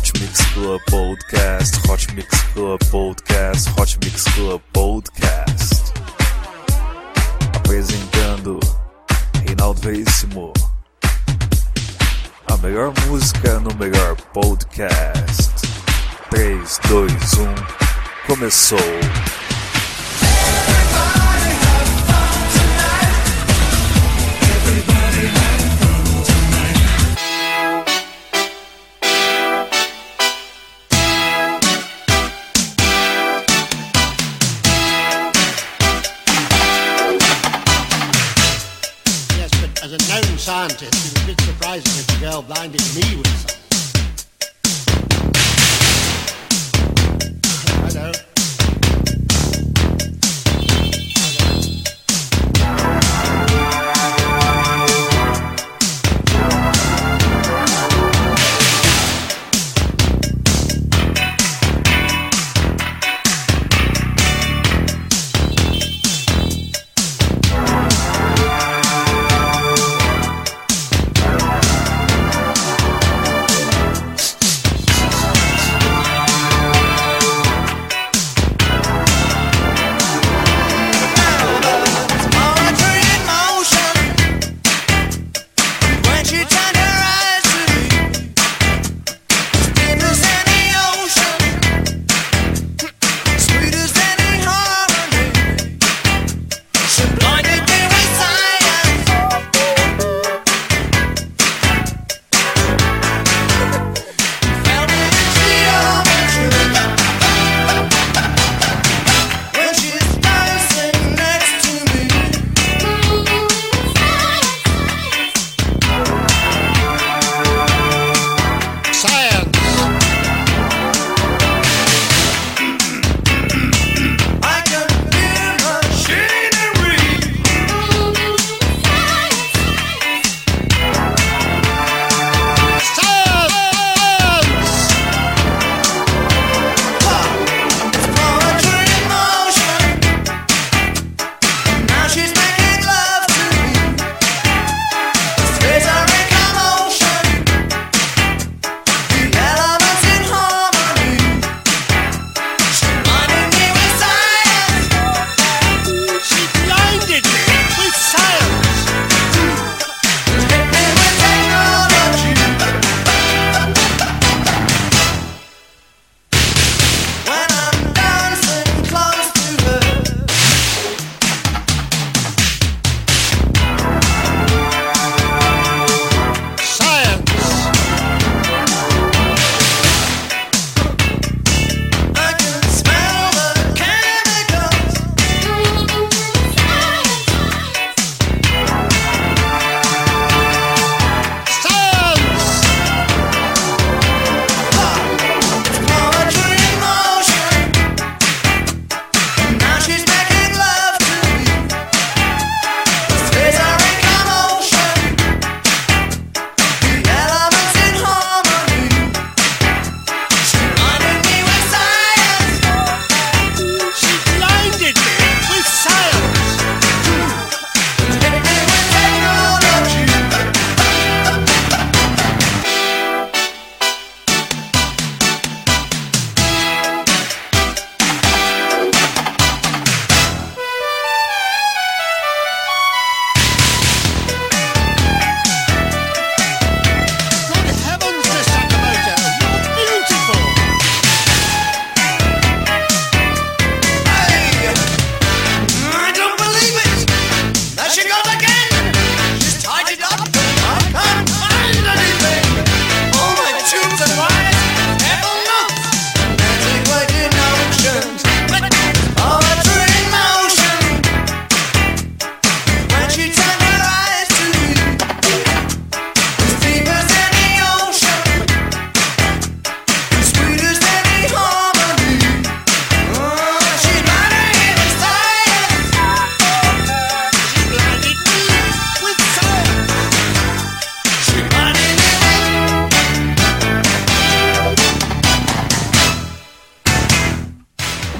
Hot Mix Club Podcast, Hot Mix Club Podcast, Hot Mix Club Podcast. Apresentando Reinaldo Veríssimo. A melhor música no melhor podcast. 3, 2, 1, começou! Everybody have fun tonight. Everybody have fun. blinded me with something.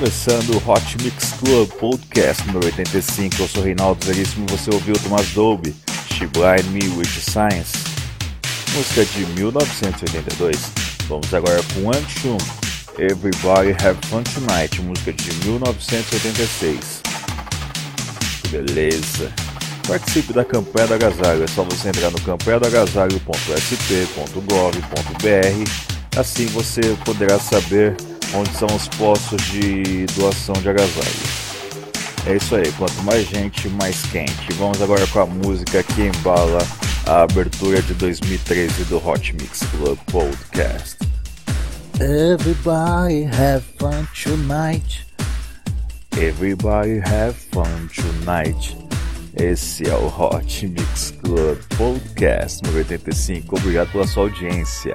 começando o Hot Mix Club Podcast número 85. Eu sou Reinaldo Zeríssimo e você ouviu Thomas Dolby, She Blind Me with Science. Música de 1982. Vamos agora com Antium, Everybody Have Fun Tonight, música de 1986. Beleza! Participe da campanha do agasalho, é só você entrar no campanhadoagasalho.sp.gov.br Assim você poderá saber onde são os postos de doação de agasalho. É isso aí, quanto mais gente, mais quente. Vamos agora com a música que embala a abertura de 2013 do Hot Mix Club Podcast. Everybody have fun tonight. Everybody have fun tonight. Esse é o Hot Mix Club Podcast número 85. Obrigado pela sua audiência.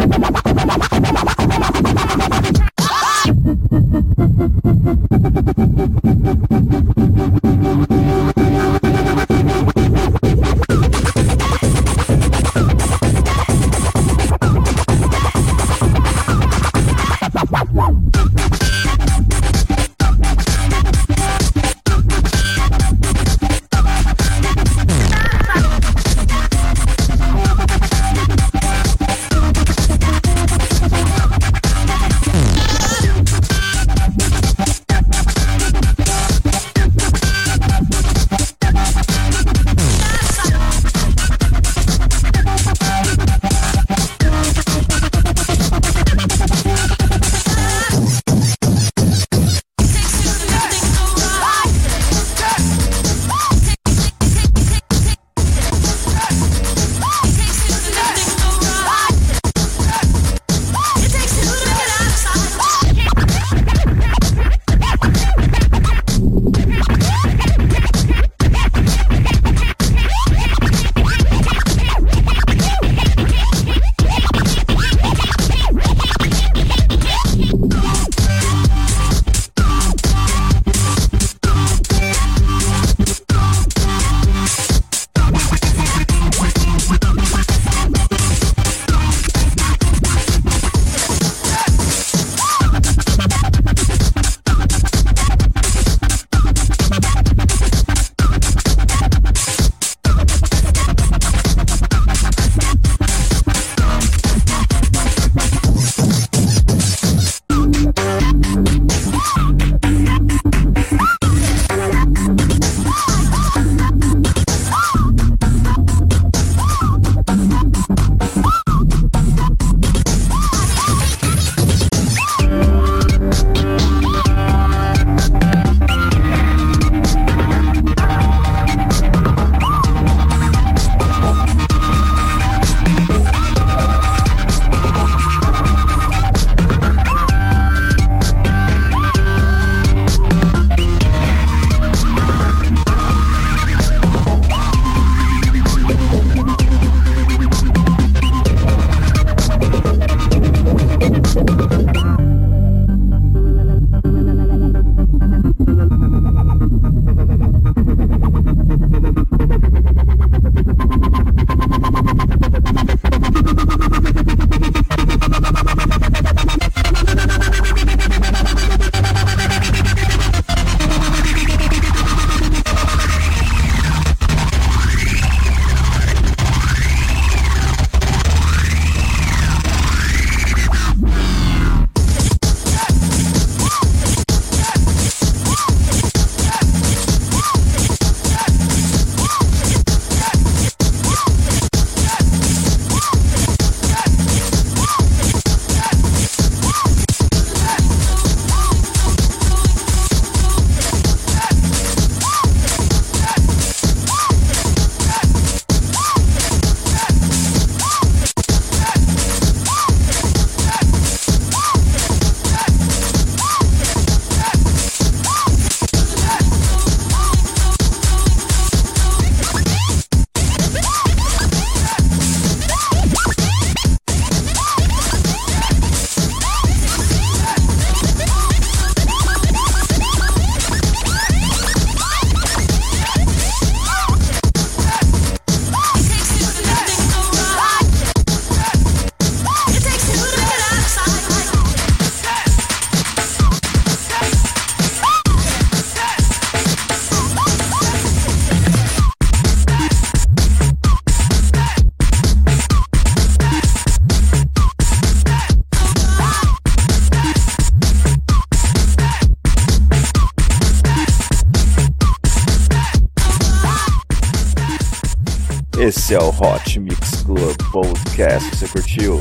Esse é o Hot Mix Club Podcast. Você curtiu?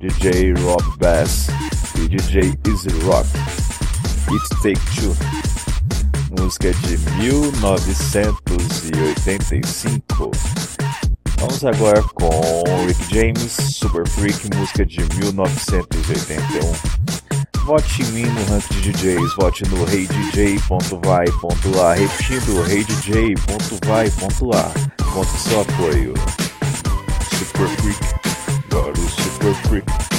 DJ Rob Bass e DJ Easy Rock. It Take Two. Música de 1985. Vamos agora com Rick James, Super Freak, música de 1981. Vote em mim no ranking de DJs, vote no reidj.vai.lá, repetindo reidj.vai.lá want to start for you. Super freak, God is super freak.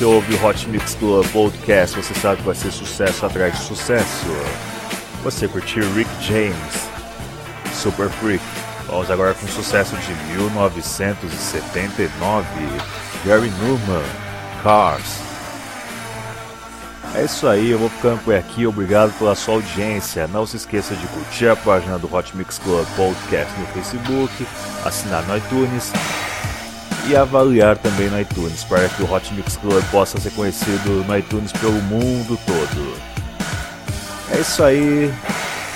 Você ouve o Hot Mix Club Podcast, você sabe que vai ser sucesso atrás de sucesso. Você curtiu Rick James, Super Freak. Vamos agora com o sucesso de 1979, Gary Newman, Cars. É isso aí, eu vou ficando por aqui. Obrigado pela sua audiência. Não se esqueça de curtir a página do Hot Mix Club Podcast no Facebook, assinar no iTunes e avaliar também no iTunes para que o Hot Mix Club possa ser conhecido no iTunes pelo mundo todo. É isso aí.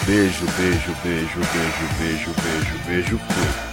Beijo, beijo, beijo, beijo, beijo, beijo, beijo. Fui.